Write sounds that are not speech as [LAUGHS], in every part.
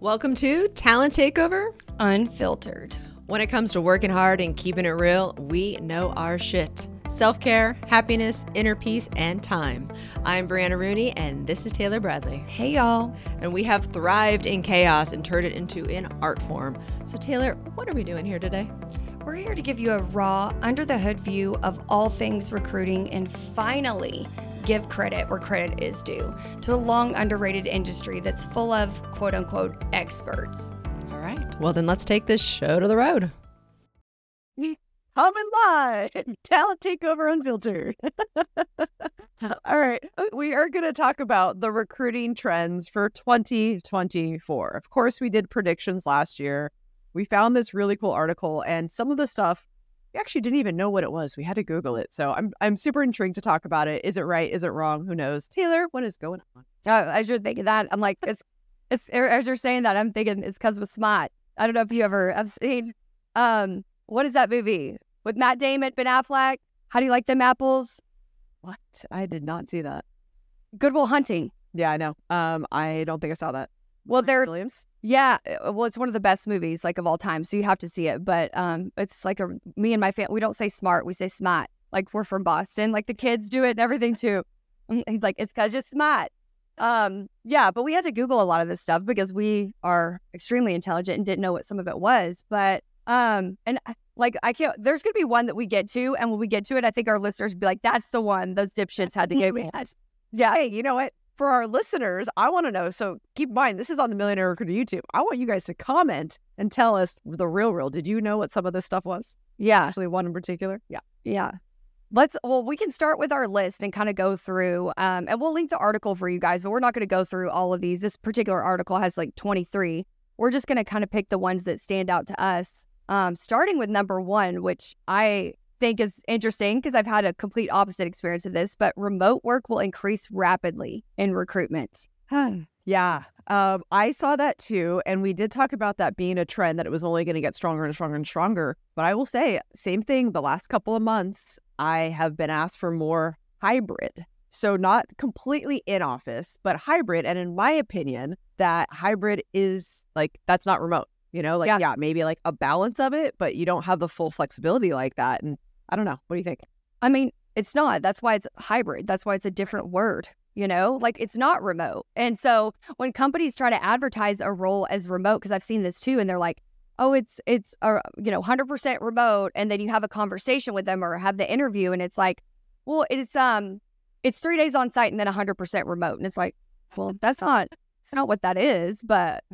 Welcome to Talent Takeover. Unfiltered. When it comes to working hard and keeping it real, we know our shit. Self care, happiness, inner peace, and time. I'm Brianna Rooney, and this is Taylor Bradley. Hey, y'all. And we have thrived in chaos and turned it into an art form. So, Taylor, what are we doing here today? We're here to give you a raw, under the hood view of all things recruiting and finally give credit where credit is due to a long underrated industry that's full of quote unquote experts. All right. Well, then let's take this show to the road. Coming live, [LAUGHS] Talent Takeover Unfiltered. [LAUGHS] All right. Uh, we are going to talk about the recruiting trends for 2024. Of course, we did predictions last year. We found this really cool article, and some of the stuff we actually didn't even know what it was. We had to Google it. So I'm I'm super intrigued to talk about it. Is it right? Is it wrong? Who knows? Taylor, what is going on? Uh, as you're thinking that, I'm like, it's it's as you're saying that, I'm thinking it's because with Smart. I don't know if you ever have seen um what is that movie with Matt Damon, Ben Affleck? How do you like them apples? What? I did not see that. Good Will Hunting. Yeah, I know. Um, I don't think I saw that. Well, they're Williams. Yeah, uh, well, it's one of the best movies like of all time, so you have to see it. But um, it's like a me and my family. We don't say smart, we say smart. Like we're from Boston, like the kids do it and everything too. And he's like, it's cause you're smart. Um, yeah, but we had to Google a lot of this stuff because we are extremely intelligent and didn't know what some of it was. But um, and like I can't. There's gonna be one that we get to, and when we get to it, I think our listeners be like, "That's the one those dipshits had to with." [LAUGHS] Yeah. Hey, you know what? For our listeners, I want to know. So keep in mind, this is on the Millionaire Recruiter YouTube. I want you guys to comment and tell us the real, real. Did you know what some of this stuff was? Yeah. Actually, one in particular. Yeah. Yeah. Let's, well, we can start with our list and kind of go through, um, and we'll link the article for you guys, but we're not going to go through all of these. This particular article has like 23. We're just going to kind of pick the ones that stand out to us. Um, starting with number one, which I think is interesting because I've had a complete opposite experience of this, but remote work will increase rapidly in recruitment. yeah. Um, I saw that too. And we did talk about that being a trend that it was only going to get stronger and stronger and stronger. But I will say, same thing the last couple of months, I have been asked for more hybrid. So, not completely in office, but hybrid. And in my opinion, that hybrid is like, that's not remote. You know, like, yeah. yeah, maybe like a balance of it, but you don't have the full flexibility like that. And I don't know. What do you think? I mean, it's not. That's why it's hybrid. That's why it's a different word. You know, like it's not remote. And so when companies try to advertise a role as remote, because I've seen this too, and they're like, oh, it's it's a you know hundred percent remote, and then you have a conversation with them or have the interview, and it's like, well, it's um, it's three days on site and then hundred percent remote, and it's like, well, that's not it's not what that is, but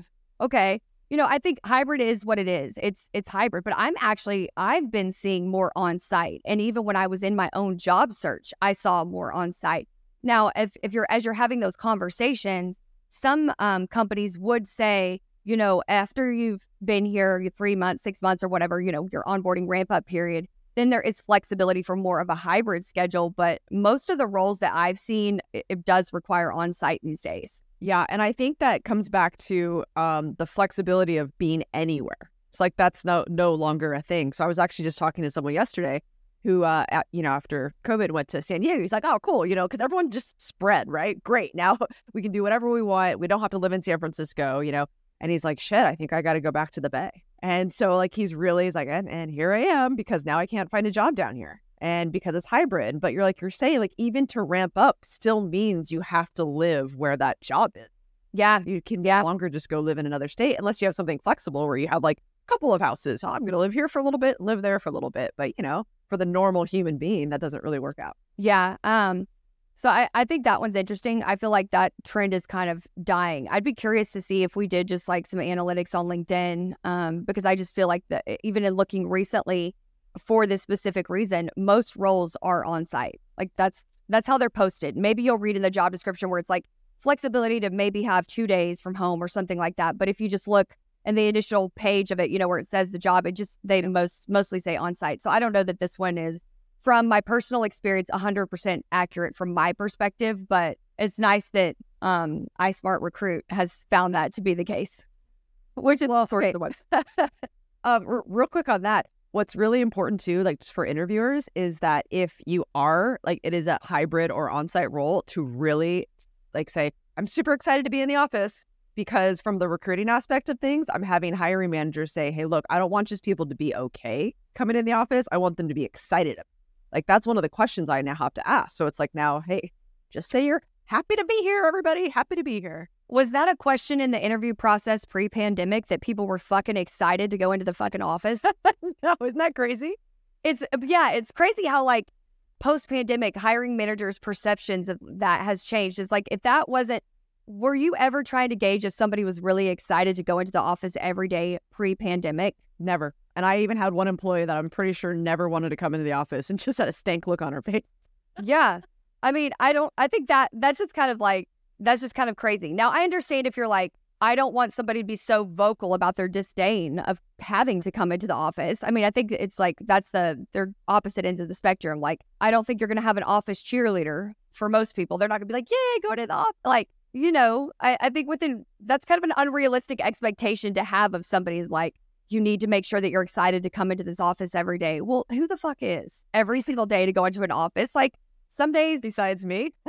okay you know, I think hybrid is what it is. It's it's hybrid, but I'm actually I've been seeing more on site. And even when I was in my own job search, I saw more on site. Now, if if you're as you're having those conversations, some um, companies would say, you know, after you've been here three months, six months, or whatever, you know, your onboarding ramp up period, then there is flexibility for more of a hybrid schedule. But most of the roles that I've seen, it, it does require on site these days. Yeah, and I think that comes back to um, the flexibility of being anywhere. It's like that's no no longer a thing. So I was actually just talking to someone yesterday who, uh, at, you know, after COVID went to San Diego. He's like, oh, cool, you know, because everyone just spread, right? Great. Now [LAUGHS] we can do whatever we want. We don't have to live in San Francisco, you know. And he's like, shit, I think I got to go back to the Bay. And so, like, he's really, he's like, and, and here I am because now I can't find a job down here and because it's hybrid. But you're like, you're saying, like, even to ramp up still means you have to live where that job is. Yeah. You can yeah. longer just go live in another state unless you have something flexible where you have like a couple of houses. Oh, I'm going to live here for a little bit, live there for a little bit. But, you know, for the normal human being, that doesn't really work out. Yeah. Um, so I, I think that one's interesting. I feel like that trend is kind of dying. I'd be curious to see if we did just like some analytics on LinkedIn, um, because I just feel like that even in looking recently, for this specific reason, most roles are on site. Like that's that's how they're posted. Maybe you'll read in the job description where it's like flexibility to maybe have two days from home or something like that. But if you just look in the initial page of it, you know, where it says the job, it just they most mostly say on site. So I don't know that this one is from my personal experience 100% accurate from my perspective, but it's nice that um iSmart Recruit has found that to be the case. Which is well, sort of the ones. [LAUGHS] um, r- real quick on that what's really important too, like just for interviewers, is that if you are like it is a hybrid or on-site role, to really like say, I'm super excited to be in the office, because from the recruiting aspect of things, I'm having hiring managers say, "Hey, look, I don't want just people to be okay coming in the office. I want them to be excited." Like that's one of the questions I now have to ask. So it's like now, hey, just say you're happy to be here, everybody. Happy to be here. Was that a question in the interview process pre-pandemic that people were fucking excited to go into the fucking office? [LAUGHS] no, isn't that crazy? It's uh, yeah, it's crazy how like post-pandemic hiring managers' perceptions of that has changed. It's like if that wasn't were you ever trying to gauge if somebody was really excited to go into the office every day pre-pandemic? Never. And I even had one employee that I'm pretty sure never wanted to come into the office and [LAUGHS] just had a stank look on her face. yeah. I mean, I don't I think that that's just kind of like that's just kind of crazy. Now, I understand if you're like I don't want somebody to be so vocal about their disdain of having to come into the office. I mean, I think it's like that's the they're opposite ends of the spectrum. Like, I don't think you're going to have an office cheerleader for most people. They're not going to be like, "Yay, go to the office." Like, you know, I, I think within that's kind of an unrealistic expectation to have of somebody's like, you need to make sure that you're excited to come into this office every day. Well, who the fuck is every single day to go into an office? Like, some days, besides me, [LAUGHS]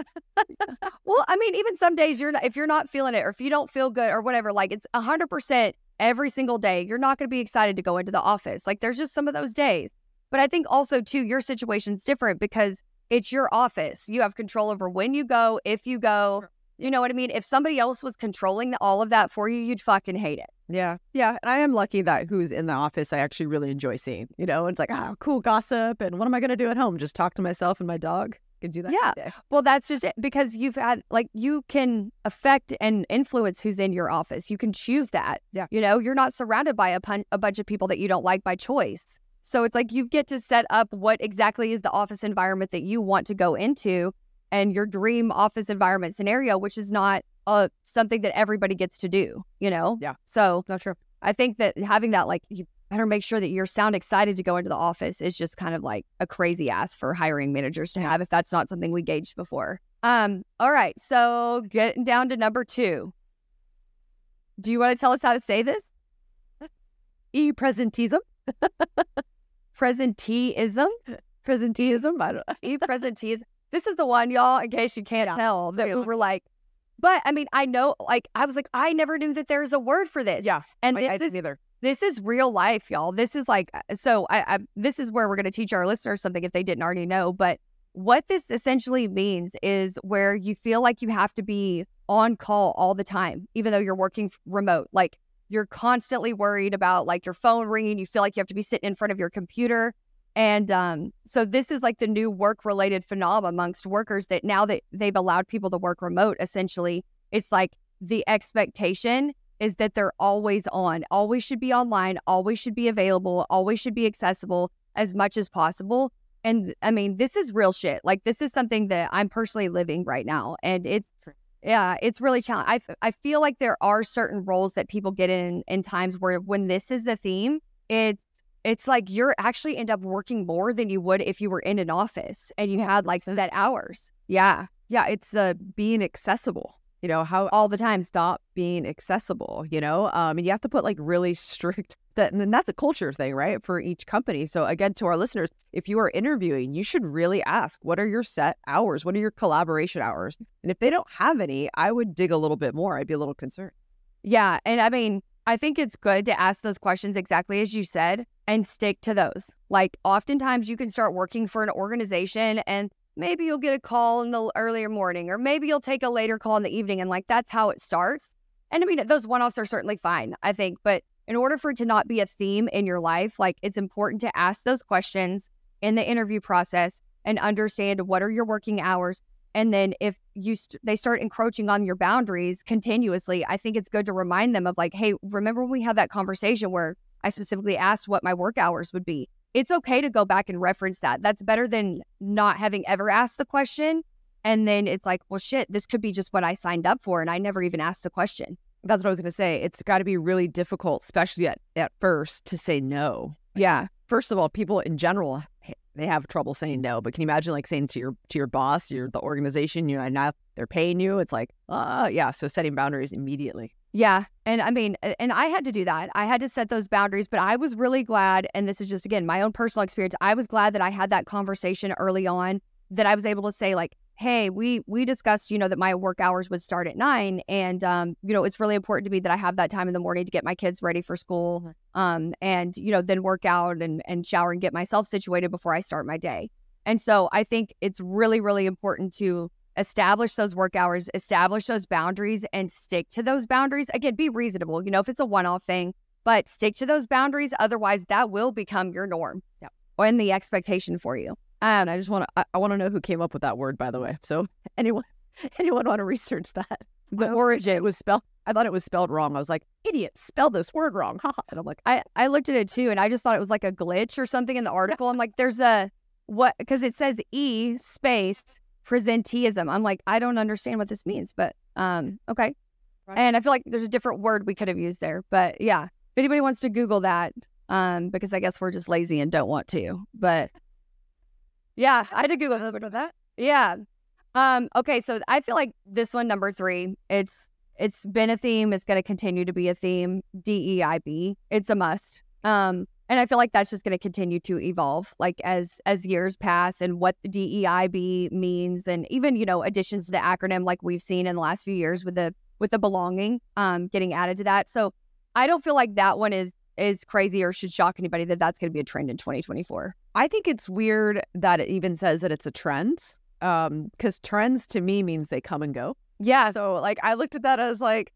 well, I mean, even some days you're not, if you're not feeling it or if you don't feel good or whatever, like it's a hundred percent every single day. You're not going to be excited to go into the office. Like there's just some of those days. But I think also too, your situation's different because it's your office. You have control over when you go, if you go. You know what I mean? If somebody else was controlling all of that for you, you'd fucking hate it. Yeah. Yeah. And I am lucky that who's in the office I actually really enjoy seeing. You know, it's like, oh, cool gossip. And what am I going to do at home? Just talk to myself and my dog? Can do that. Yeah. Well, that's just it because you've had like you can affect and influence who's in your office. You can choose that. Yeah. You know, you're not surrounded by a, pun- a bunch of people that you don't like by choice. So it's like you get to set up what exactly is the office environment that you want to go into and your dream office environment scenario, which is not uh, something that everybody gets to do, you know? Yeah. So not true. I think that having that, like, you better make sure that you sound excited to go into the office is just kind of like a crazy ass for hiring managers to have if that's not something we gauged before. Um, all right, so getting down to number two. Do you want to tell us how to say this? [LAUGHS] E presentism. [LAUGHS] Presenteeism? Presenteeism? I don't [LAUGHS] know. E presenteeism. This is the one, y'all, in case you can't Yeah. tell, that we were like, but I mean, I know, like, I was like, I never knew that there's a word for this. Yeah. And I, this I is didn't either. This is real life, y'all. This is like uh, so. I, I this is where we're going to teach our listeners something if they didn't already know. But what this essentially means is where you feel like you have to be on call all the time, even though you're working remote. Like you're constantly worried about like your phone ringing. You feel like you have to be sitting in front of your computer. And um, so this is like the new work related phenomenon amongst workers that now that they've allowed people to work remote, essentially, it's like the expectation is that they're always on, always should be online, always should be available, always should be accessible as much as possible. And I mean, this is real shit. Like this is something that I'm personally living right now, and it's yeah, it's really challenging. I, I feel like there are certain roles that people get in in times where when this is the theme, it's it's like you're actually end up working more than you would if you were in an office and you had like set hours. Yeah, Yeah. It's the being accessible. You know, how all the time. stop being accessible, you know? Um, and you have to put like really [LAUGHS] strict that and that's a culture thing, right? For each company. So again, to our listeners, if you are interviewing, you should really ask, what are your set hours? What are your collaboration hours? And if they don't have any, I would dig a little bit more. I'd be a little concerned. Yeah. And I mean, I think it's good to ask those questions exactly as you said and stick to those. Like, oftentimes you can start working for an organization and maybe you'll get a call in the earlier morning, or maybe you'll take a later call in the evening. And like, that's how it starts. And I mean, those one offs are certainly fine, I think. But in order for it to not be a theme in your life, like, it's important to ask those questions in the interview process and understand what are your working hours and then if you st- they start encroaching on your boundaries continuously, I think it's good to remind them of like, hey, remember when we had that conversation where I specifically asked what my work hours would be? It's okay to go back and reference that. That's better than not having ever asked the question. And then it's like, well, shit, this could be just what I signed up for. And I never even asked the question. That's what I was going to say. It's got to be really difficult, especially at, at first, to say no. Yeah. First of all, people in general, they have trouble saying no. But can you imagine like saying to your to your boss, your the organization, you know, now they're paying you. It's like, uh yeah. So setting boundaries immediately. Yeah. And I mean, and I had to do that. I had to set those boundaries, but I was really glad. And this is just, again, my own personal experience. I was glad that I had that conversation early on, that I was able to say, like, hey, we we discussed, you know, that my work hours would start at nine, and um, you know, it's really important to me that I have that time in the morning to get my kids ready for school, Mm-hmm. um, and you know, then work out and and shower and get myself situated before I start my day. And so I think it's really, really important to establish those work hours, establish those boundaries, and stick to those boundaries. Again, be reasonable. You know, if it's a one-off thing, but stick to those boundaries. Otherwise, that will become your norm. Yep. And the expectation for you. And I just want to I, want to know who came up with that word, by the way. So [LAUGHS] anyone [LAUGHS] anyone want to research that? The origin. It was spelled. I thought it was spelled wrong. I was like, idiot, spell this word wrong. [LAUGHS] and I'm like, I, I looked at it too and I just thought it was like a glitch or something in the article. I'm like, there's a what because it says E space presenteeism. I'm like, I don't understand what this means, but um okay. Right. And I feel like there's a different word we could have used there. But yeah. If anybody wants to Google that, um, because I guess we're just lazy and don't want to. But yeah, I had to Google a little bit of that. yeah. Um, okay, so I feel like this one, number three, it's it's been a theme. It's gonna continue to be a theme. DEIB. It's a must. Um, and I feel like that's just gonna continue to evolve, like as as years pass and what the DEIB means, and even, you know, additions to the acronym like we've seen in the last few years with the with the belonging, um, getting added to that. So I don't feel like that one is is crazy or should shock anybody that that's going to be a trend in 2024. I think it's weird that it even says that it's a trend. Um, because trends to me means they come and go. Yeah. So like I looked at that as like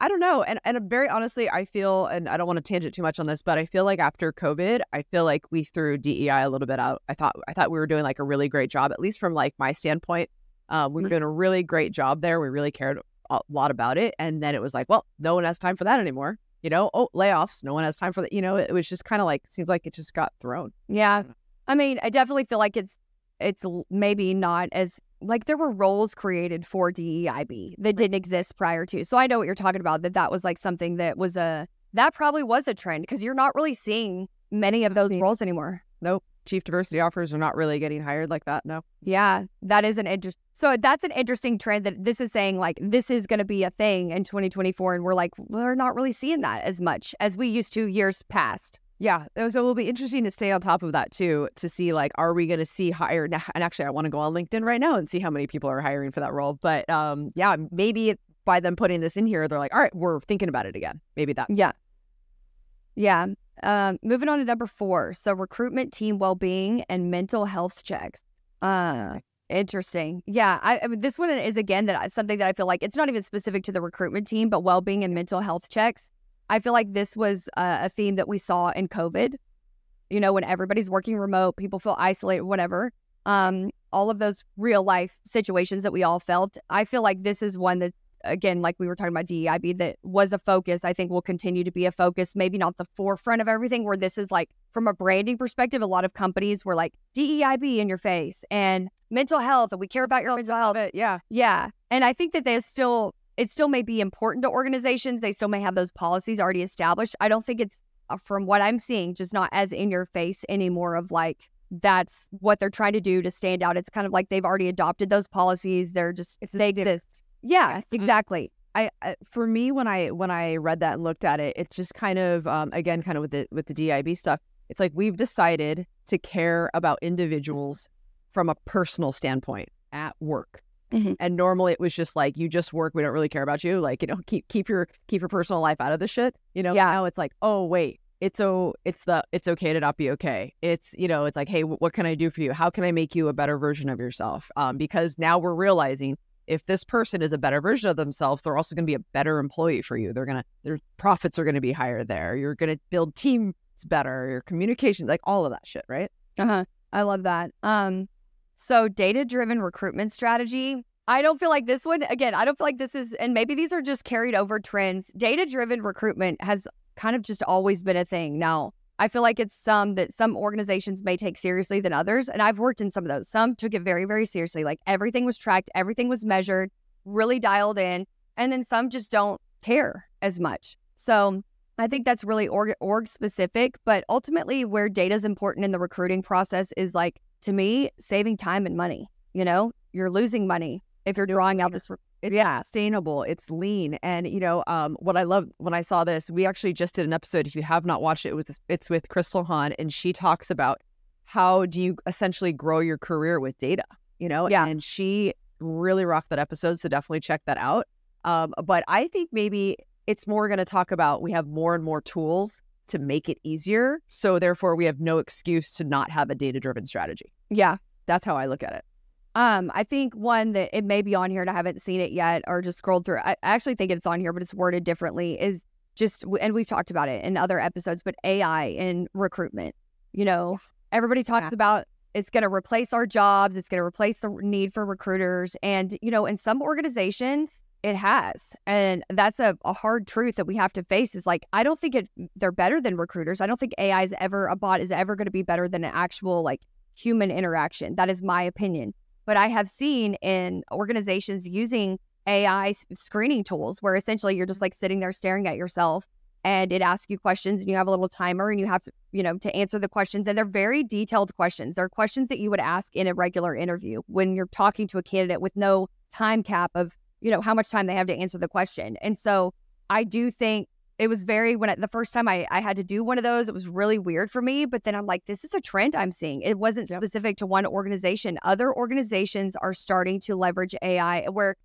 I don't know. And and uh, very honestly, I feel and I don't want to tangent too much on this, but I feel like after COVID, I feel like we threw DEI a little bit out. I thought I thought we were doing like a really great job, at least from like my standpoint. Um, we were doing a really great job there. We really cared a lot about it. And then it was like, well, no one has time for that anymore. You know, oh, layoffs. No one has time for that. You know, it was just kind of like seems like it just got thrown. Yeah. Mm. I mean, I definitely feel like it's it's maybe not as like there were roles created for DEIB that didn't exist prior to. So I know what you're talking about that that was like something that was a that probably was a trend because you're not really seeing many of those roles anymore. Nope. Chief diversity offers are not really getting hired like that. No. Yeah, that is an interest. So that's an interesting trend that this is saying like this is going to be a thing in 2024 and we're like we're not really seeing that as much as we used to years past. Yeah, so it will be interesting to stay on top of that too, to see like, are we going to see hire? And actually, I want to go on LinkedIn right now and see how many people are hiring for that role. But um, yeah, maybe by them putting this in here, they're like, all right, we're thinking about it again. Maybe that. Yeah. Yeah. Um, moving on to number four. So recruitment, team well-being, and mental health checks. Uh, interesting. Yeah. I, I mean, this one is again that something that I feel like it's not even specific to the recruitment team, but well-being and mental health checks. I feel like this was uh, a theme that we saw in COVID. You know, when everybody's working remote, people feel isolated, whatever. Um, all of those real life situations that we all felt. I feel like this is one that again, like we were talking about DEIB, that was a focus. I think will continue to be a focus. Maybe not the forefront of everything, where this is like from a branding perspective, a lot of companies were like DEIB in your face and mental health, and we care about your mental health. Yeah. Yeah, and I think that there's still it still may be important to organizations. They still may have those policies already established. I don't think it's uh, from what I'm seeing, just not as in your face anymore. Of like that's what they're trying to do to stand out. It's kind of like they've already adopted those policies. They're just they exist. Yeah, exactly. I, I for me when I when I read that and looked at it, it's just kind of um, again kind of with the with the DIB stuff. It's like we've decided to care about individuals from a personal standpoint at work. Mhm. And normally it was just like you just work, we don't really care about you. Like, you know, [LAUGHS] keep keep your keep your personal life out of the shit. You know, Yeah. now it's like, oh wait, it's oh it's the it's okay to not be okay. It's you know, it's like, hey, wh- what can I do for you? How can I make you a better version of yourself? Um, because now we're realizing if this person is a better version of themselves, they're also going to be a better employee for you. They're gonna their profits are going to be higher there. You're going to build teams better, your communication, like all of that shit, right? Uh huh. I love that. Um, so data driven recruitment strategy. I don't feel like this one, again, I don't feel like this is, and maybe these are just carried over trends. Data driven recruitment has kind of just always been a thing. Now, I feel like it's some that some organizations may take seriously than others. And I've worked in some of those. Some took it very, very seriously. Like everything was tracked, everything was measured, really dialed in. And then some just don't care as much. So I think that's really org, org specific, but ultimately, where data is important in the recruiting process is like to me saving time and money. You know, you're losing money if you're drawing out this. re- yeah, sustainable it's lean and you know um what i love when i saw this we actually just did an episode if you have not watched it, it was it's with crystal hahn and she talks about how do you essentially grow your career with data you know? Yeah. And she really rocked that episode. So definitely check that out. Um, but I think maybe it's more going to talk about we have more and more tools to make it easier. So therefore, we have no excuse to not have a data driven strategy. Yeah. That's how I look at it. Um, I think one that it may be on here and I haven't seen it yet or just scrolled through. I actually think it's on here, but it's worded differently. Is just and we've talked about it in other episodes, but AI in recruitment. You know, everybody talks about it's going to replace our jobs. It's going to replace the need for recruiters, and you know, in some organizations, it has, and that's a, a hard truth that we have to face. Is like I don't think it they're better than recruiters. I don't think AI is ever a bot is ever going to be better than an actual like human interaction. That is my opinion. But I have seen in organizations using AI screening tools where essentially you're just like sitting there staring at yourself and it asks you questions and you have a little timer and you have you know, to answer the questions. And they're very detailed questions. They're questions that you would ask in a regular interview when you're talking to a candidate with no time cap of, you know, how much time they have to answer the question. And so I do think it was very when I, the first time I, I had to do one of those it was really weird for me but then i'm like this is a trend i'm seeing. It wasn't Yep. specific to one organization. Other organizations are starting to leverage ai where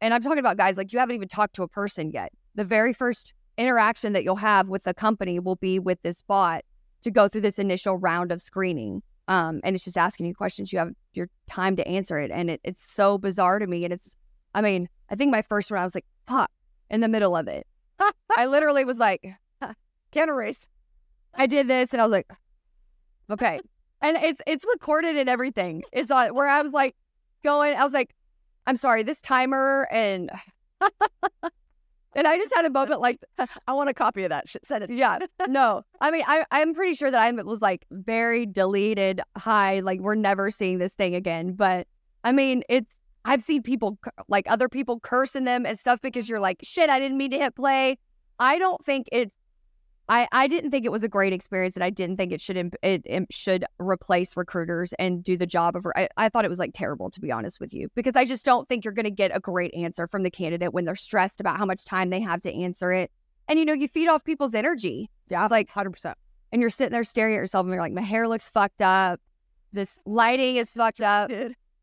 and i'm talking about guys like you haven't even talked to a person yet. The very first interaction that you'll have with the company will be with this bot to go through this initial round of screening um, and it's just asking you questions. You have your time to answer it and it, it's so bizarre to me and it's i mean i think my first round I was like fuck in the middle of it I literally was like, can't erase. I did this and I was like, okay. And it's it's recorded and everything. It's on where I was like going, I was like, I'm sorry, this timer and [LAUGHS] and I just had a moment like I want a copy of that. Shit, send it. yeah, no. I mean, I I'm pretty sure that I was like very deleted high, like we're never seeing this thing again. But I mean, it's I've seen people like other people cursing them and stuff because you're like, shit, I didn't mean to hit play. I don't think it's. I, I didn't think it was a great experience, and I didn't think it should imp- it, it should replace recruiters and do the job of. I, I thought it was like terrible to be honest with you because I just don't think you're going to get a great answer from the candidate when they're stressed about how much time they have to answer it, and you know you feed off people's energy. Yeah. It's like hundred percent. and you're sitting there staring at yourself and you're like, my hair looks fucked up. This lighting is fucked up.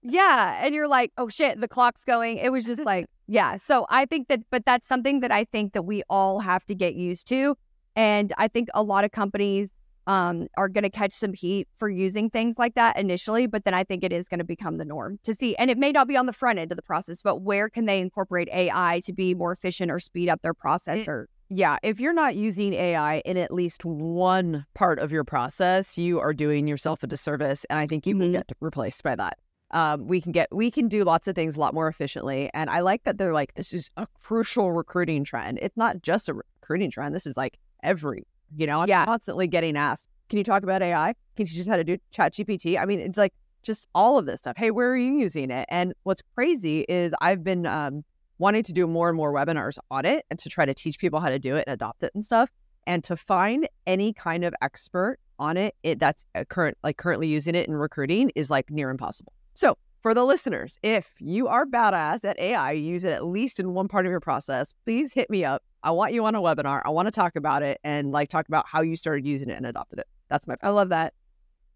Yeah. And you're like, oh shit, the clock's going. It was just like, [LAUGHS] yeah. So I think that, but that's something that I think that we all have to get used to. And I think a lot of companies um, are going to catch some heat for using things like that initially, but then I think it is going to become the norm to see. And it may not be on the front end of the process, but where can they incorporate AI to be more efficient or speed up their process or Yeah, if you're not using AI in at least one part of your process, you are doing yourself a disservice, and I think you Mhm. can get replaced by that. Um, we can get we can do lots of things a lot more efficiently, and I like that they're like this is a crucial recruiting trend. It's not just a recruiting trend. This is like every you know. I'm Yeah. constantly getting asked, "Can you talk about AI? Can you teach us how to do Chat GPT?" I mean, it's like just all of this stuff. Hey, where are you using it? And what's crazy is I've been um, wanting to do more and more webinars on it and to try to teach people how to do it and adopt it and stuff and to find any kind of expert on it, it that's uh, current like currently using it in recruiting is like near impossible so for the listeners if you are badass at ai use it at least in one part of your process please hit me up i want you on a webinar i want to talk about it and like talk about how you started using it and adopted it that's my I love that.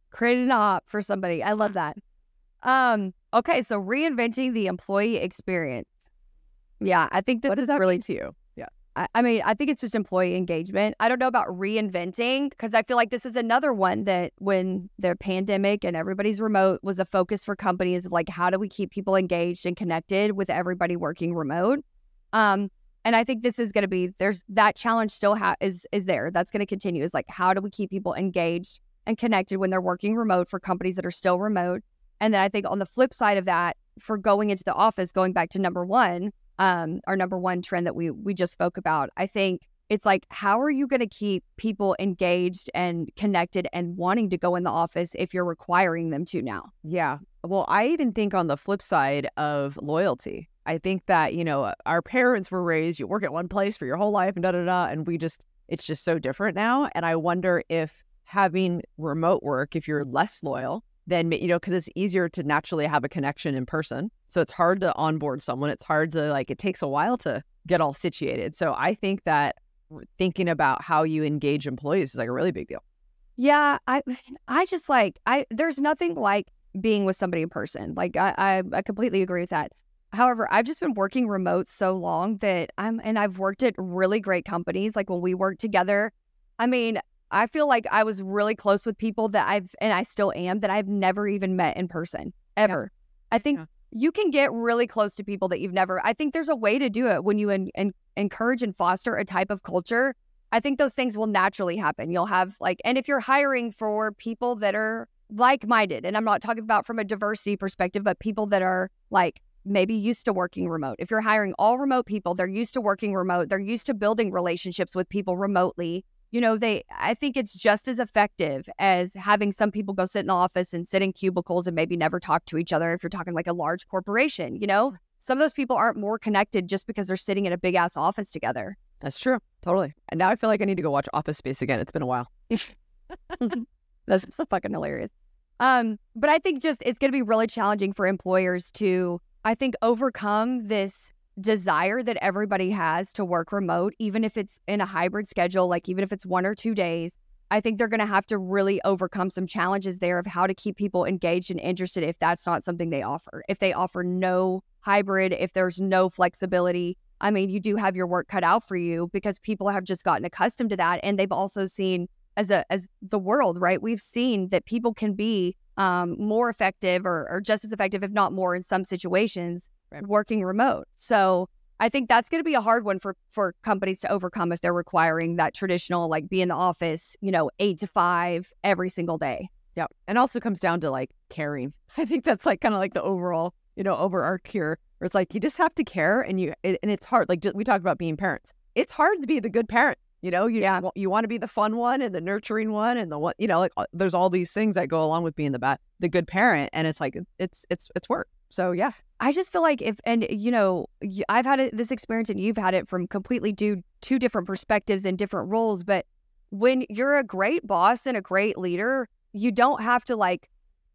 Created an op for somebody. I love that. Um, okay, so reinventing the employee experience. Yeah, I think this what is really mean to you yeah I, I mean, I think it's just employee engagement. I don't know about reinventing because I feel like this is another one that when the pandemic and everybody's remote was a focus for companies of like how do we keep people engaged and connected with everybody working remote. Um, and I think this is going to be there's that challenge still ha- is is there. That's going to continue. Is like how do we keep people engaged and connected when they're working remote for companies that are still remote. And then I think on the flip side of that, for going into the office, going back to number one, um, our number one trend that we we just spoke about. I think it's like how are you going to keep people engaged and connected and wanting to go in the office if you're requiring them to now? Yeah. Well, I even think on the flip side of loyalty, I think that, you know, our parents were raised, you work at one place for your whole life and da da da. And we just, it's just so different now. And I wonder if having remote work, if you're less loyal, then, you know, because it's easier to naturally have a connection in person. So it's hard to onboard someone. It's hard to, like, it takes a while to get all situated. So I think that thinking about how you engage employees is like a really big deal. Yeah, I [SIGHS] I just like I there's nothing like being with somebody in person. Like I, I, I completely agree with that. However, I've just been working remote so long that I'm, and I've worked at really great companies. Like when we worked together, I mean, I feel like I was really close with people that I've, and I still am, that I've never even met in person ever. Yeah. I think yeah. you can get really close to people that you've never, I think there's a way to do it when you en- en- encourage and foster a type of culture. I think those things will naturally happen. You'll have like, and if you're hiring for people that are like minded, and I'm not talking about from a diversity perspective, but people that are like maybe used to working remote. If you're hiring all remote people, they're used to working remote, they're used to building relationships with people remotely you know, they, I think it's just as effective as having some people go sit in the office and sit in cubicles and maybe never talk to each other if you're talking like a large corporation, you know? Some of those people aren't more connected just because they're sitting in a big ass office together. That's true. Totally. And now I feel like I need to go watch Office Space again. It's been a while. [LAUGHS] That's so fucking hilarious. Um, but I think just it's going to be really challenging for employers to, I think, overcome this desire that everybody has to work remote, even if it's in a hybrid schedule, like even if it's one or two days, I think they're going to have to really overcome some challenges there of how to keep people engaged and interested if that's not something they offer. If they offer no hybrid, if there's no flexibility, I mean, you do have your work cut out for you because people have just gotten accustomed to that and they've also seen as a as the world, right? We've seen that people can be um, more effective or, or just as effective, if not more, in some situations working remote. So I think that's going to be a hard one for for companies to overcome if they're requiring that traditional like be in the office, you know, 8 to 5 every single day. Yeah. And also comes down to like caring. [LAUGHS] I think that's like kind of like the overall, you know, overarch here where it's like you just have to care and you and it's hard. Like we talk about being parents. It's hard to be the good parent. You know, you yeah. you want to be the fun one and the nurturing one and the one, you know, like there's all these things that go along with being the bad, the good parent, and it's like it's it's it's work. So yeah, I just feel like if, and you know, I've had it, this experience and you've had it from completely two, two different perspectives and different roles. But when you're a great boss and a great leader, you don't have to like,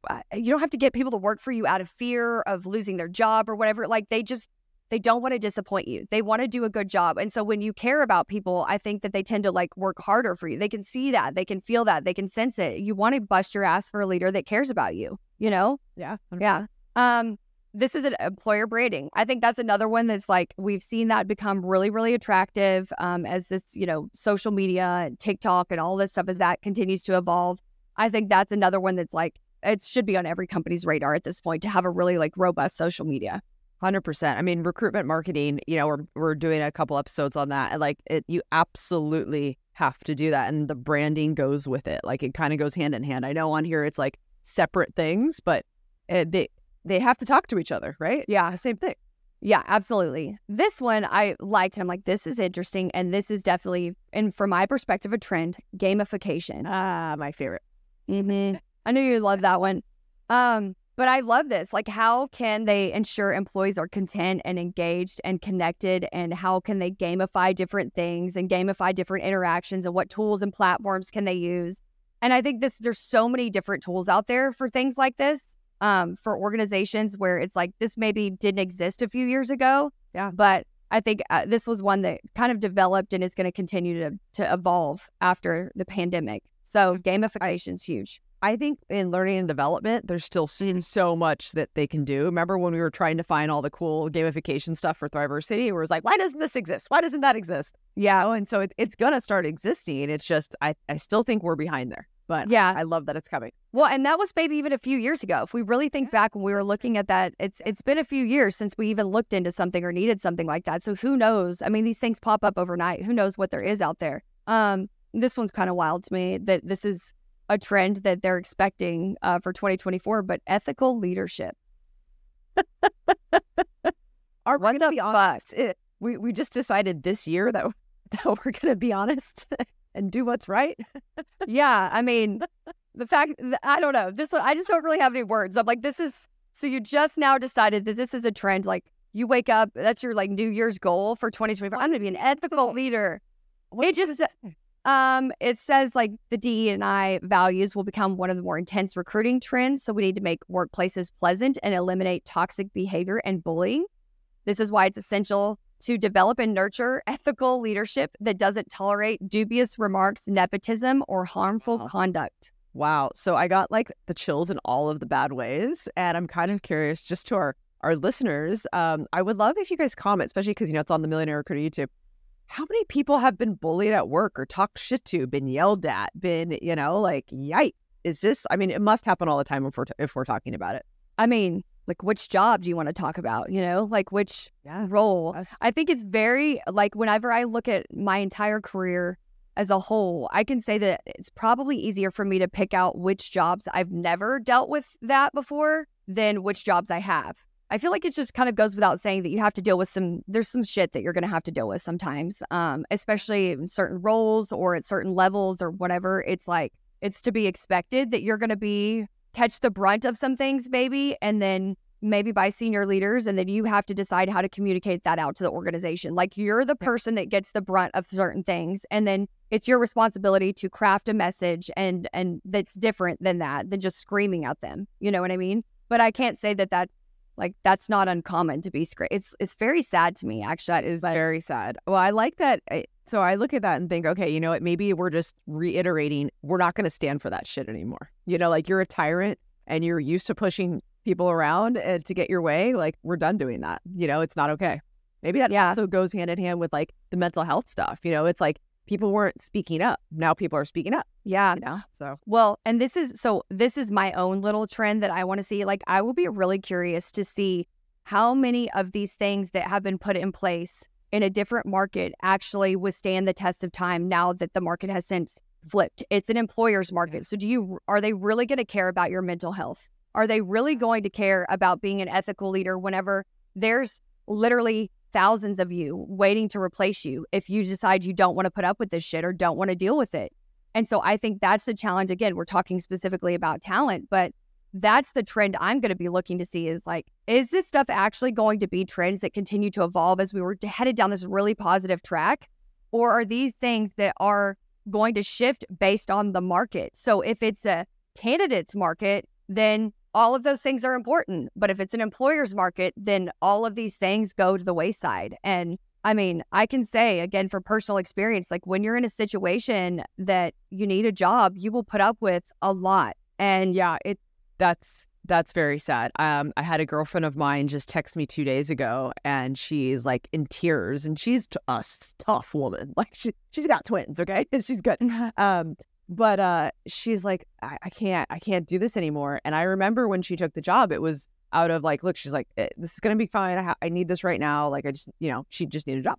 uh, you don't have to get people to work for you out of fear of losing their job or whatever. Like they just, they don't want to disappoint you. They want to do a good job. And so when you care about people, I think that they tend to like work harder for you. They can see that, they can feel that, they can sense it. You want to bust your ass for a leader that cares about you, you know? Yeah. 100%. Yeah. Um, this is an employer branding. I think that's another one that's like we've seen that become really, really attractive um, as this, you know, social media, TikTok, and all this stuff as that continues to evolve. I think that's another one that's like it should be on every company's radar at this point to have a really like robust social media. Hundred percent. I mean, recruitment marketing. You know, we're we're doing a couple episodes on that, and like it, you absolutely have to do that, and the branding goes with it. Like it kind of goes hand in hand. I know on here it's like separate things, but it, they they have to talk to each other, right? Yeah. Same thing. Yeah, absolutely. This one I liked. I'm like, this is interesting. And this is definitely, and from my perspective, a trend gamification. Ah, my favorite. Mm-hmm. I knew you love that one. Um, but I love this. Like, how can they ensure employees are content and engaged and connected? And how can they gamify different things and gamify different interactions? And what tools and platforms can they use? And I think this, there's so many different tools out there for things like this um, for organizations where it's like this maybe didn't exist a few years ago. Yeah. But I think uh, this was one that kind of developed and is going to continue to to evolve after the pandemic. So gamification is huge. I think in learning and development, there's still so much that they can do. Remember when we were trying to find all the cool gamification stuff for Thriversity? Where it was like, why doesn't this exist? Why doesn't that exist? Yeah. Oh, and so it, it's going to start existing. It's just, I, I still think we're behind there. But yeah, I love that it's coming. Well, and that was maybe even a few years ago. If we really think back when we were looking at that, it's it's been a few years since we even looked into something or needed something like that. So who knows? I mean, these things pop up overnight. Who knows what there is out there? Um, this one's kind of wild to me that this is a trend that they're expecting uh, for 2024, but ethical leadership. [LAUGHS] Are we going to be honest? It, we we just decided this year that [LAUGHS] that we're going to be honest [LAUGHS] and do what's right. [LAUGHS] yeah, I mean, the fact I don't know this. I just don't really have any words. I'm like, this is so you just now decided that this is a trend. Like you wake up, that's your like New Year's goal for 2024. I'm going to be an ethical [LAUGHS] leader. It just um it says like the DE and I values will become one of the more intense recruiting trends. So we need to make workplaces pleasant and eliminate toxic behavior and bullying. This is why it's essential to develop and nurture ethical leadership that doesn't tolerate dubious remarks, nepotism, or harmful wow. conduct. Wow. So I got like the chills in all of the bad ways. And I'm kind of curious just to our, our listeners. Um, I would love if you guys comment, especially because, you know, it's on the Millionaire Recruiter YouTube. How many people have been bullied at work or talked shit to, been yelled at, been, you know, like, yikes. Is this, I mean, it must happen all the time if we're, t- if we're talking about it. I mean, like which job do you want to talk about you know? Like which Yeah. role? i think it's very like whenever i look at my entire career as a whole i can say that it's probably easier for me to pick out which jobs i've never dealt with that before than which jobs i have. I feel like it just kind of goes without saying that you have to deal with some there's some shit that you're going to have to deal with sometimes um especially in certain roles or at certain levels or whatever. It's like it's to be expected that you're going to be catch the brunt of some things maybe and then maybe by senior leaders and then you have to decide how to communicate that out to the organization like you're the person that gets the brunt of certain things and then it's your responsibility to craft a message and and that's different than that than just screaming at them you know what i mean but i can't say that that like that's not uncommon to be scra- it's it's very sad to me actually That is very sad. Well, I like that. I, so I look at that and think, okay, you know what? Maybe we're just reiterating we're not going to stand for that shit anymore. You know, like you're a tyrant and you're used to pushing people around uh, to get your way. Like we're done doing that. You know, it's not okay. Maybe that Yeah. also goes hand in hand with like the mental health stuff. You know, it's like people weren't speaking up. Now people are speaking up. yeah You know, so Well, and this is so this is my own little trend that I want to see. Like I will be really curious to see how many of these things that have been put in place in a different market actually withstand the test of time now that the market has since flipped. It's an employer's market. So do you are they really going to care about your mental health? Are they really going to care about being an ethical leader whenever there's literally thousands of you waiting to replace you if you decide you don't want to put up with this shit or don't want to deal with it? And so I think that's the challenge. Again, we're talking specifically about talent, but that's the trend I'm going to be looking to see is like, is this stuff actually going to be trends that continue to evolve as we were headed down this really positive track? Or are these things that are going to shift based on the market? So if it's a candidate's market, then all of those things are important. But if it's an employer's market, then all of these things go to the wayside. And I mean, I can say again for personal experience, like when you're in a situation that you need a job, you will put up with a lot. And yeah, it that's that's very sad. Um, I had a girlfriend of mine just text me two days ago, and she's like in tears, and she's t- a tough woman. [LAUGHS] Like she she's got twins, okay, [LAUGHS] she's good. Um, but uh, she's like, I, I can't, I can't do this anymore. And I remember when she took the job, it was out of like, look, she's like, "Eh, this is gonna be fine. I, ha- I need this right now. Like, I just, you know, she just needed a job.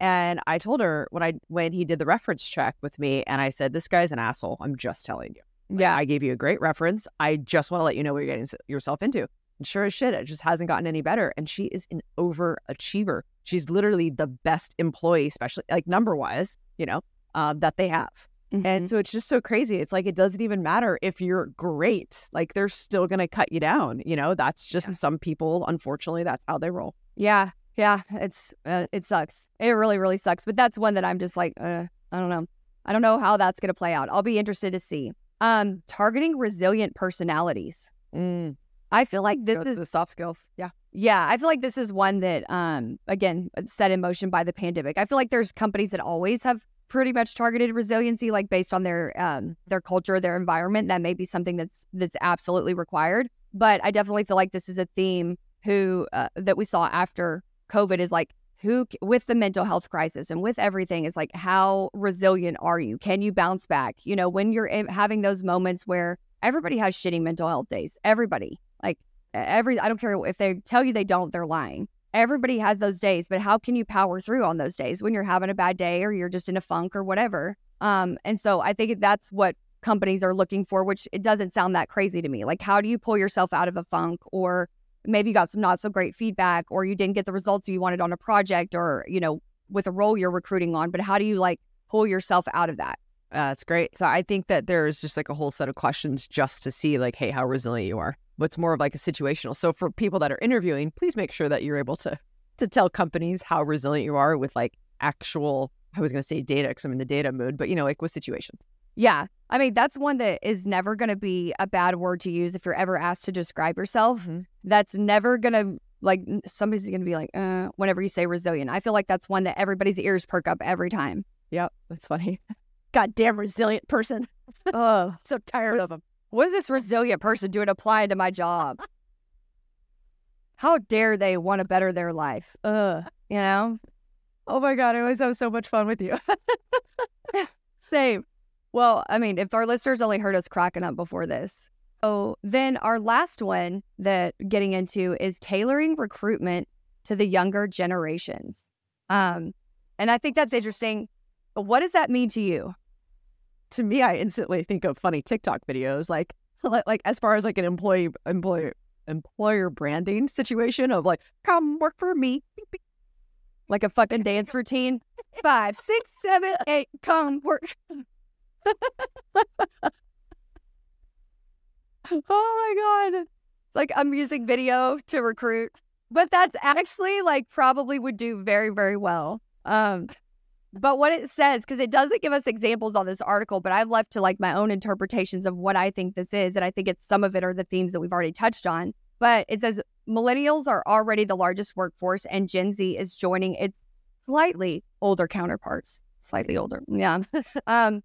And I told her when I when he did the reference check with me, and I said, this guy's an asshole. I'm just telling you. Yeah, I gave you a great reference. I just want to let you know what you're getting yourself into. And sure as shit, it just hasn't gotten any better. And she is an overachiever. She's literally the best employee, especially like number wise, you know, uh, that they have. Mm-hmm. And so it's just so crazy. It's like it doesn't even matter if you're great. Like they're still gonna cut you down. You know, that's just some people. Unfortunately, that's how they roll. Yeah, yeah, it's uh, it sucks. It really, really sucks. But that's one that I'm just like, uh, I don't know. I don't know how that's gonna play out. I'll be interested to see. Um, targeting resilient personalities. Mm, I feel like this go is the soft skills. Yeah. yeah. I feel like this is one that um again set in motion by the pandemic. I feel like there's companies that always have pretty much targeted resiliency, like based on their um their culture, their environment. That may be something that's that's absolutely required. But I definitely feel like this is a theme who uh, that we saw after COVID is like who with the mental health crisis and with everything is like how resilient are you? Can you bounce back? You know, when you're having those moments where everybody has shitty mental health days. Everybody. Like every I don't care if they tell you they don't, they're lying. Everybody has those days, but how can you power through on those days when you're having a bad day or you're just in a funk or whatever? Um and so I think that's what companies are looking for, which it doesn't sound that crazy to me. Like how do you pull yourself out of a funk or maybe you got some not so great feedback or you didn't get the results you wanted on a project or, you know, with a role you're recruiting on, but how do you like pull yourself out of that? Uh, that's great. So I think that there's just like a whole set of questions just to see like, hey, how resilient you are. What's more of like a situational. So for people that are interviewing, please make sure that you're able to to tell companies how resilient you are with like actual. I was going to say data because I'm in the data mood, but you know, like with situations. Yeah. I mean, that's one that is never going to be a bad word to use if you're ever asked to describe yourself. Mhm. That's never going to, like, somebody's going to be like, uh, whenever you say resilient. I feel like that's one that everybody's ears perk up every time. Yep, that's funny. [LAUGHS] Goddamn resilient person. oh, [LAUGHS] so tired of them. What is this resilient person doing applying to my job? [LAUGHS] How dare they want to better their life? Ugh. You know? Oh my god, I always have so much fun with you. Same. Well, I mean, if our listeners only heard us cracking up before this. Oh, then our last one that getting into is tailoring recruitment to the younger generations. Um, and I think that's interesting. What does that mean to you? to me, I instantly think of funny TikTok videos, like [LAUGHS] like, as far as like an employee employer employer branding situation of like, come work for me. Like a fucking dance routine? Five, six, seven, eight, come work. [LAUGHS] oh my God. Like a music video to recruit. But that's actually like probably would do very, very well. Um, but what it says, because it doesn't give us examples on this article, but I've left to like my own interpretations of what I think this is. And I think it's some of it are the themes that we've already touched on. But it says millennials are already the largest workforce and Gen Z is joining its slightly older counterparts. Slightly older. Yeah. [LAUGHS] um,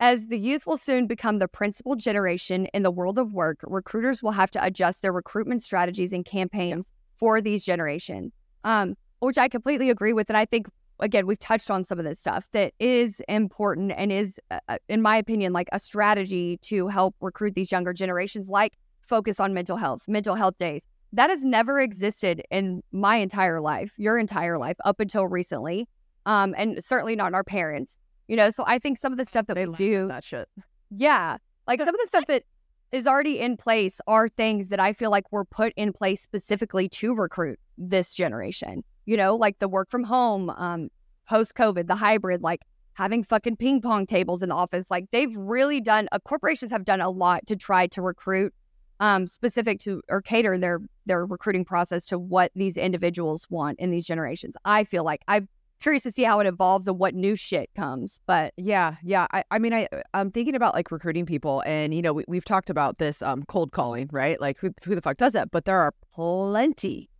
as the youth will soon become the principal generation in the world of work, recruiters will have to adjust their recruitment strategies and campaigns for these generations, um, which I completely agree with. And I think, again, we've touched on some of this stuff that is important and is, uh, uh, in my opinion, like a strategy to help recruit these younger generations, like focus on mental health, mental health days. That has never existed in my entire life, your entire life, up until recently. Um, and certainly not in our parents. You know, so I think some of the stuff that They we do, that shit. yeah. Like some of the stuff that is already in place are things that I feel like were put in place specifically to recruit this generation. You know, like the work from home, um, post COVID, the hybrid, like having fucking ping pong tables in the office. Like they've really done, uh, corporations have done a lot to try to recruit um, specific to or cater their their recruiting process to what these individuals want in these generations. I feel like I'm curious to see how it evolves and what new shit comes. But Yeah, yeah. I, I mean, I, I'm thinking about like recruiting people, and you know, we, we've talked about this um, cold calling, right? Like, who, who the fuck does that? But there are plenty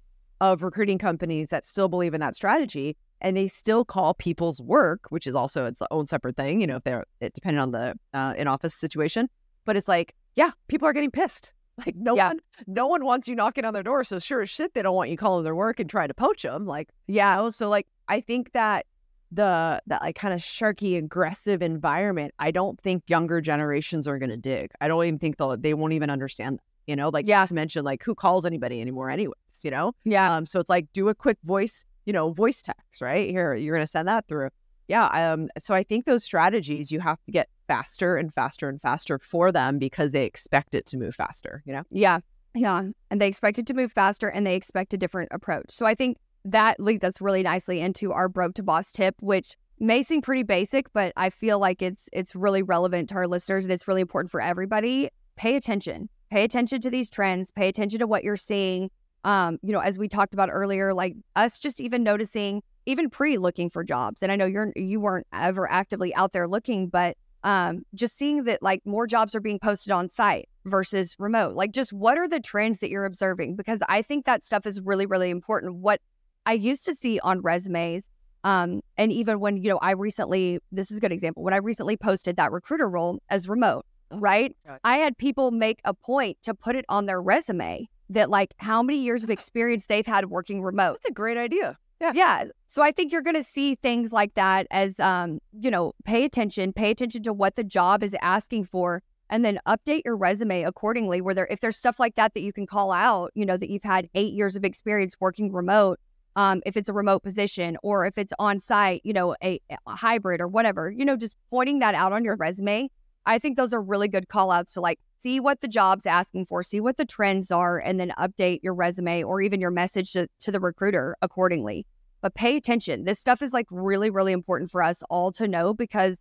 of recruiting companies that still believe in that strategy, and they still call people's work, which is also its own separate thing. You know, if they're it, depending on the uh, in office situation, but it's like, yeah, people are getting pissed. Like, no Yeah. one, no one wants you knocking on their door. So sure as shit, they don't want you calling their work and trying to poach them. Like, yeah, know? So like I think that the that like kind of sharky aggressive environment, I don't think younger generations are gonna dig. I don't even think they'll they won't even understand. You know, like Yeah. to mention like who calls anybody anymore, anyways. You know, yeah, um. So it's like do a quick voice, you know, voice text, right? Here, you're gonna send that through. Yeah. Um. So I think those strategies you have to get faster and faster and faster for them because they expect it to move faster. You know. yeah, yeah. And they expect it to move faster and they expect a different approach. So I think that leads us really nicely into our broke to boss tip, which may seem pretty basic, but I feel like it's it's really relevant to our listeners and it's really important for everybody. Pay attention. Pay attention to these trends. Pay attention to what you're seeing. Um, you know, as we talked about earlier, like us just even noticing, even pre looking for jobs. And I know you're you weren't ever actively out there looking, but um, just seeing that like more jobs are being posted on site versus remote. Like, just what are the trends that you're observing? Because I think that stuff is really, really important. What I used to see on resumes, um, and even when you know I recently, this is a good example. When I recently posted that recruiter role as remote, Oh, right? I had people make a point to put it on their resume that like how many years of [LAUGHS] experience they've had working remote. That's a great idea. Yeah. Yeah. So I think you're going to see things like that as, um, you know, pay attention, pay attention to what the job is asking for, and then update your resume accordingly. Where there, if there's stuff like that that you can call out, you know, that you've had eight years of experience working remote, um, if it's a remote position or if it's on site, you know, a, a hybrid or whatever, you know, just pointing that out on your resume. I think those are really good call outs to like see what the job's asking for, see what the trends are, and then update your resume or even your message to, to the recruiter accordingly. But pay attention. This stuff is like really, really important for us all to know because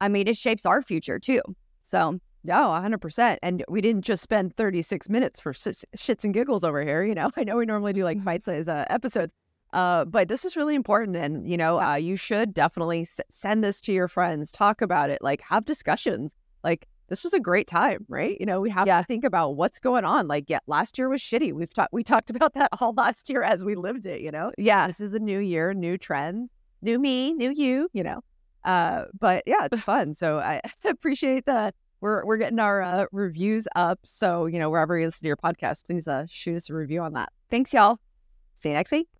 I mean, it shapes our future too. So, No, 100%. And we didn't just spend 36 minutes for sh- shits and giggles over here. You know, [LAUGHS] I know we normally do like bite size uh, episodes, uh, but this is really important. And, you know, uh, you should definitely s- send this to your friends, talk about it, like have discussions. Like, this was a great time, right? You know, we have Yeah. to think about what's going on. Like, yeah, last year was shitty. We've talked, we talked [LAUGHS] about that all last year as we lived it, you know? yeah, This is a new year, new trend, new me, new you, you know? Uh, but yeah, it's fun. So I [LAUGHS] appreciate the we're we're getting our uh, reviews up. So you know wherever you listen to your podcast, please uh, shoot us a review on that. Thanks, y'all. See you next week.